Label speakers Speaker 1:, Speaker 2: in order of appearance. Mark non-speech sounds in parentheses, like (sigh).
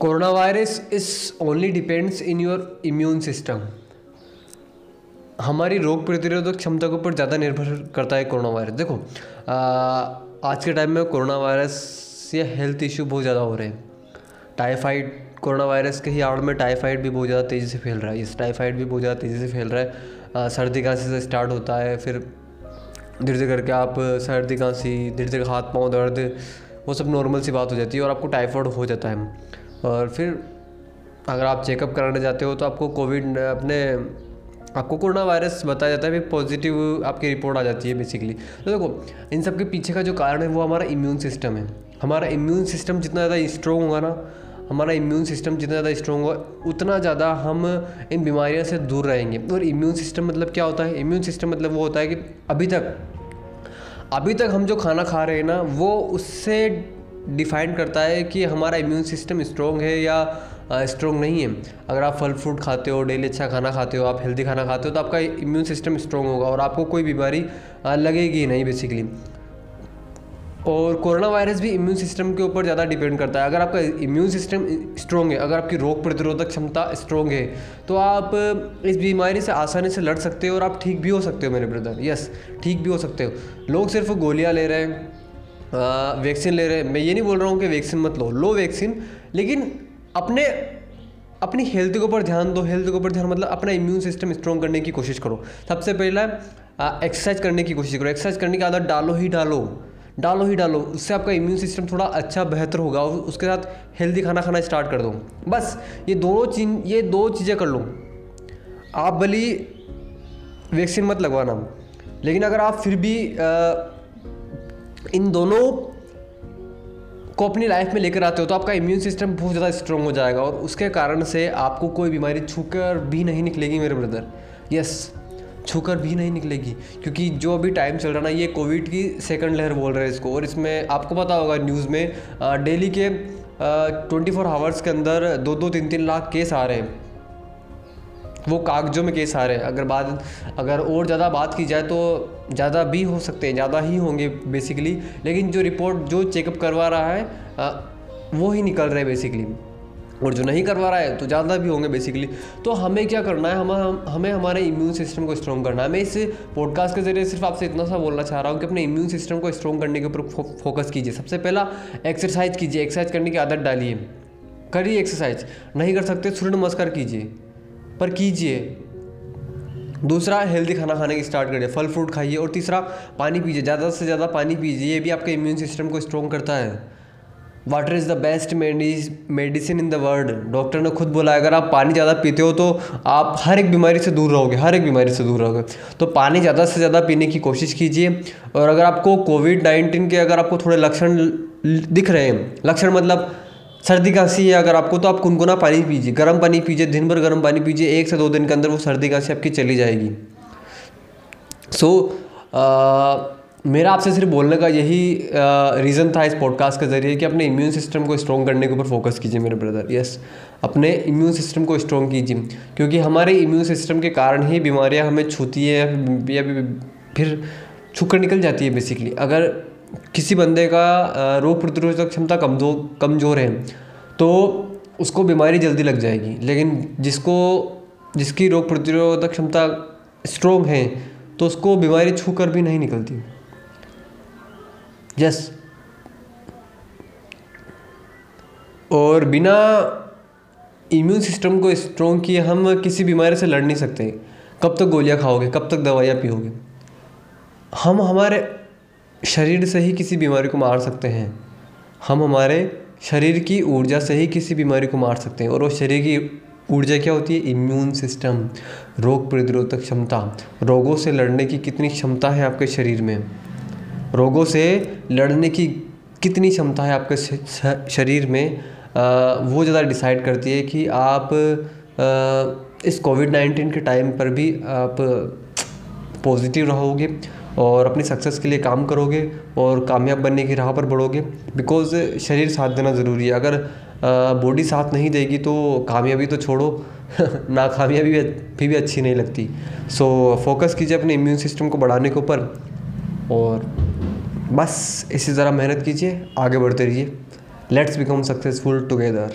Speaker 1: Corona virus is only depends in your immune system हमारी रोग प्रतिरोधक क्षमता के ऊपर ज़्यादा निर्भर करता है कोरोना वायरस देखो आ, आज के टाइम में कोरोना वायरस या हेल्थ इश्यू बहुत ज़्यादा हो रहे हैं। टाइफाइड कोरोना वायरस के ही आड़ में टाइफाइड भी बहुत ज़्यादा तेज़ी से फैल रहा है। इस टाइफाइड भी बहुत ज़्यादा तेज़ी से फैल रहा है। सर्दी खांसी से स्टार्ट होता है फिर धीरे धीरे करके आप सर्दी खांसी धीरे धीरे हाथ पाँव दर्द वो सब नॉर्मल सी बात हो जाती है और आपको टाइफाइड हो जाता है। और फिर अगर आप चेकअप कराने जाते हो तो आपको कोविड अपने, आपको कोरोना वायरस बताया जाता है, फिर पॉजिटिव आपकी रिपोर्ट आ जाती है बेसिकली तो देखो, इन सब के पीछे का जो कारण है वो हमारा इम्यून सिस्टम है। हमारा इम्यून सिस्टम जितना ज़्यादा स्ट्रॉन्ग होगा ना, हमारा इम्यून सिस्टम जितना ज़्यादा स्ट्रॉन्ग होगा, उतना ज़्यादा हम इन बीमारियों से दूर रहेंगे। और इम्यून सिस्टम मतलब क्या होता है? इम्यून सिस्टम मतलब वो होता है कि अभी तक अभी तक हम जो खाना खा रहे हैं ना, वो उससे डिफाइन करता है कि हमारा इम्यून सिस्टम स्ट्रॉन्ग है या स्ट्रॉन्ग नहीं है। अगर आप फल फ्रूट खाते हो, डेली अच्छा खाना खाते हो, आप हेल्दी खाना खाते हो तो आपका इम्यून सिस्टम स्ट्रॉन्ग होगा और आपको कोई बीमारी लगेगी नहीं बेसिकली। और कोरोना वायरस भी इम्यून सिस्टम के ऊपर ज़्यादा डिपेंड करता है। अगर आपका इम्यून सिस्टम स्ट्रॉन्ग है, अगर आपकी रोग प्रतिरोधक क्षमता स्ट्रॉन्ग है तो आप, इस बीमारी से आसानी से लड़ सकते हो और आप ठीक भी हो सकते हो मेरे ब्रदर। यस, ठीक भी हो सकते हो। लोग सिर्फ़ गोलियाँ ले रहे हैं वैक्सीन ले रहे हैं। मैं ये नहीं बोल रहा हूँ कि वैक्सीन मत लो। लो वैक्सीन लेकिन अपने अपनी हेल्थ के ऊपर ध्यान दो। हेल्थ के ऊपर ध्यान मतलब अपना इम्यून सिस्टम स्ट्रॉन्ग करने की कोशिश करो। सबसे पहला एक्सरसाइज करने की कोशिश करो। एक्सरसाइज करने की आदत डालो ही डालो। डालो ही डालो। उससे आपका इम्यून सिस्टम थोड़ा अच्छा बेहतर होगा। और उसके साथ हेल्दी खाना खाना स्टार्ट कर दो। बस ये दोनों चीज़ ये दो चीज़ें कर लो। आप भली वैक्सीन मत लगवाना। लेकिन अगर आप फिर भी आ, इन दोनों को अपनी लाइफ में लेकर आते हो तो आपका इम्यून सिस्टम बहुत ज़्यादा स्ट्रॉन्ग हो जाएगा और उसके कारण से आपको कोई बीमारी छूकर भी नहीं निकलेगी मेरे ब्रदर यस छूकर भी नहीं निकलेगी, क्योंकि जो अभी टाइम चल रहा ना, ये कोविड की सेकंड लहर बोल रहे हैं इसको। और इसमें आपको पता होगा न्यूज़ में डेली के ट्वेंटी फोर आवर्स के अंदर दो दो तीन तीन लाख केस आ रहे हैं। वो कागजों में केस आ रहे हैं। अगर बात अगर और ज़्यादा बात की जाए तो ज़्यादा भी हो सकते हैं ज़्यादा ही होंगे बेसिकली लेकिन जो रिपोर्ट जो चेकअप करवा रहा है वो ही निकल रहे हैं बेसिकली और जो नहीं करवा रहा है तो ज़्यादा भी होंगे बेसिकली तो हमें क्या करना है? हम, हम हमें हमारे इम्यून सिस्टम को स्ट्रॉन्ग करना है। मैं इस पॉडकास्ट के ज़रिए सिर्फ़ आपसे इतना सा बोलना चाह रहा हूँ कि अपने इम्यून सिस्टम को स्ट्रॉन्ग करने के ऊपर फो, फोकस कीजिए। सबसे पहला एक्सरसाइज कीजिए। एक्सरसाइज करने की आदत डालिए। करिए एक्सरसाइज नहीं कर सकते सूर्य नमस्कार कीजिए। पर कीजिए। दूसरा हेल्दी खाना खाने की स्टार्ट करिए। फल फ्रूट खाइए और तीसरा, पानी पीजिए। ज़्यादा से ज़्यादा पानी पीजिए। ये भी आपके इम्यून सिस्टम को स्ट्रॉन्ग करता है। Water is the best medicine in the world doctor ने खुद बोला, अगर आप पानी ज़्यादा पीते हो तो आप हर एक बीमारी से दूर रहोगे। हर एक बीमारी से दूर रहोगे। तो पानी ज़्यादा से ज़्यादा पीने की कोशिश कीजिए। और अगर आपको कोविड नाइन्टीन के अगर आपको थोड़े लक्षण दिख रहे हैं, लक्षण मतलब सर्दी खांसी है अगर आपको तो आप कुनकुना पानी पीजिए। गर्म पानी पीजिए दिन भर गर्म पानी पीजिए एक से दो दिन के अंदर वो सर्दी खांसी आपकी चली जाएगी। सो so, मेरा आपसे सिर्फ़ बोलने का यही रीज़न था इस पॉडकास्ट के ज़रिए कि अपने इम्यून सिस्टम को स्ट्रॉन्ग करने के ऊपर फोकस कीजिए मेरे ब्रदर यस अपने इम्यून सिस्टम को स्ट्रॉन्ग कीजिए क्योंकि हमारे इम्यून सिस्टम के कारण ही बीमारियाँ हमें छूती है या फिर छू कर निकल जाती है बेसिकली अगर किसी बंदे का रोग प्रतिरोधक क्षमता कमज़ोर कमज़ोर है तो उसको बीमारी जल्दी लग जाएगी। लेकिन जिसको, जिसकी रोग प्रतिरोधक क्षमता स्ट्रोंग है तो उसको बीमारी छू कर भी नहीं निकलती। यस और बिना इम्यून सिस्टम को स्ट्रोंग किए हम किसी बीमारी से लड़ नहीं सकते। कब तक गोलियाँ खाओगे, कब तक दवाइयाँ पियोगे। हम हमारे शरीर से ही किसी बीमारी को मार सकते हैं। हम हमारे शरीर की ऊर्जा से ही किसी बीमारी को मार सकते हैं और वो शरीर की ऊर्जा क्या होती है? इम्यून सिस्टम रोग प्रतिरोधक क्षमता। रोगों से लड़ने की कितनी क्षमता है आपके शरीर में? रोगों से लड़ने की कितनी क्षमता है आपके शरीर में? वो ज़्यादा डिसाइड करती है कि आप इस कोविड नाइन्टीन के टाइम पर भी आप पॉजिटिव रहोगे। और अपनी सक्सेस के लिए काम करोगे और कामयाब बनने की राह पर बढ़ोगे। बिकॉज़ शरीर साथ देना ज़रूरी है। अगर बॉडी साथ नहीं देगी तो कामयाबी तो छोड़ो। (laughs) ना कामयाबी भी, भी अच्छी नहीं लगती। सो फोकस कीजिए अपने इम्यून सिस्टम को बढ़ाने के ऊपर। और बस इसी तरह मेहनत कीजिए आगे बढ़ते रहिए। Let's become successful together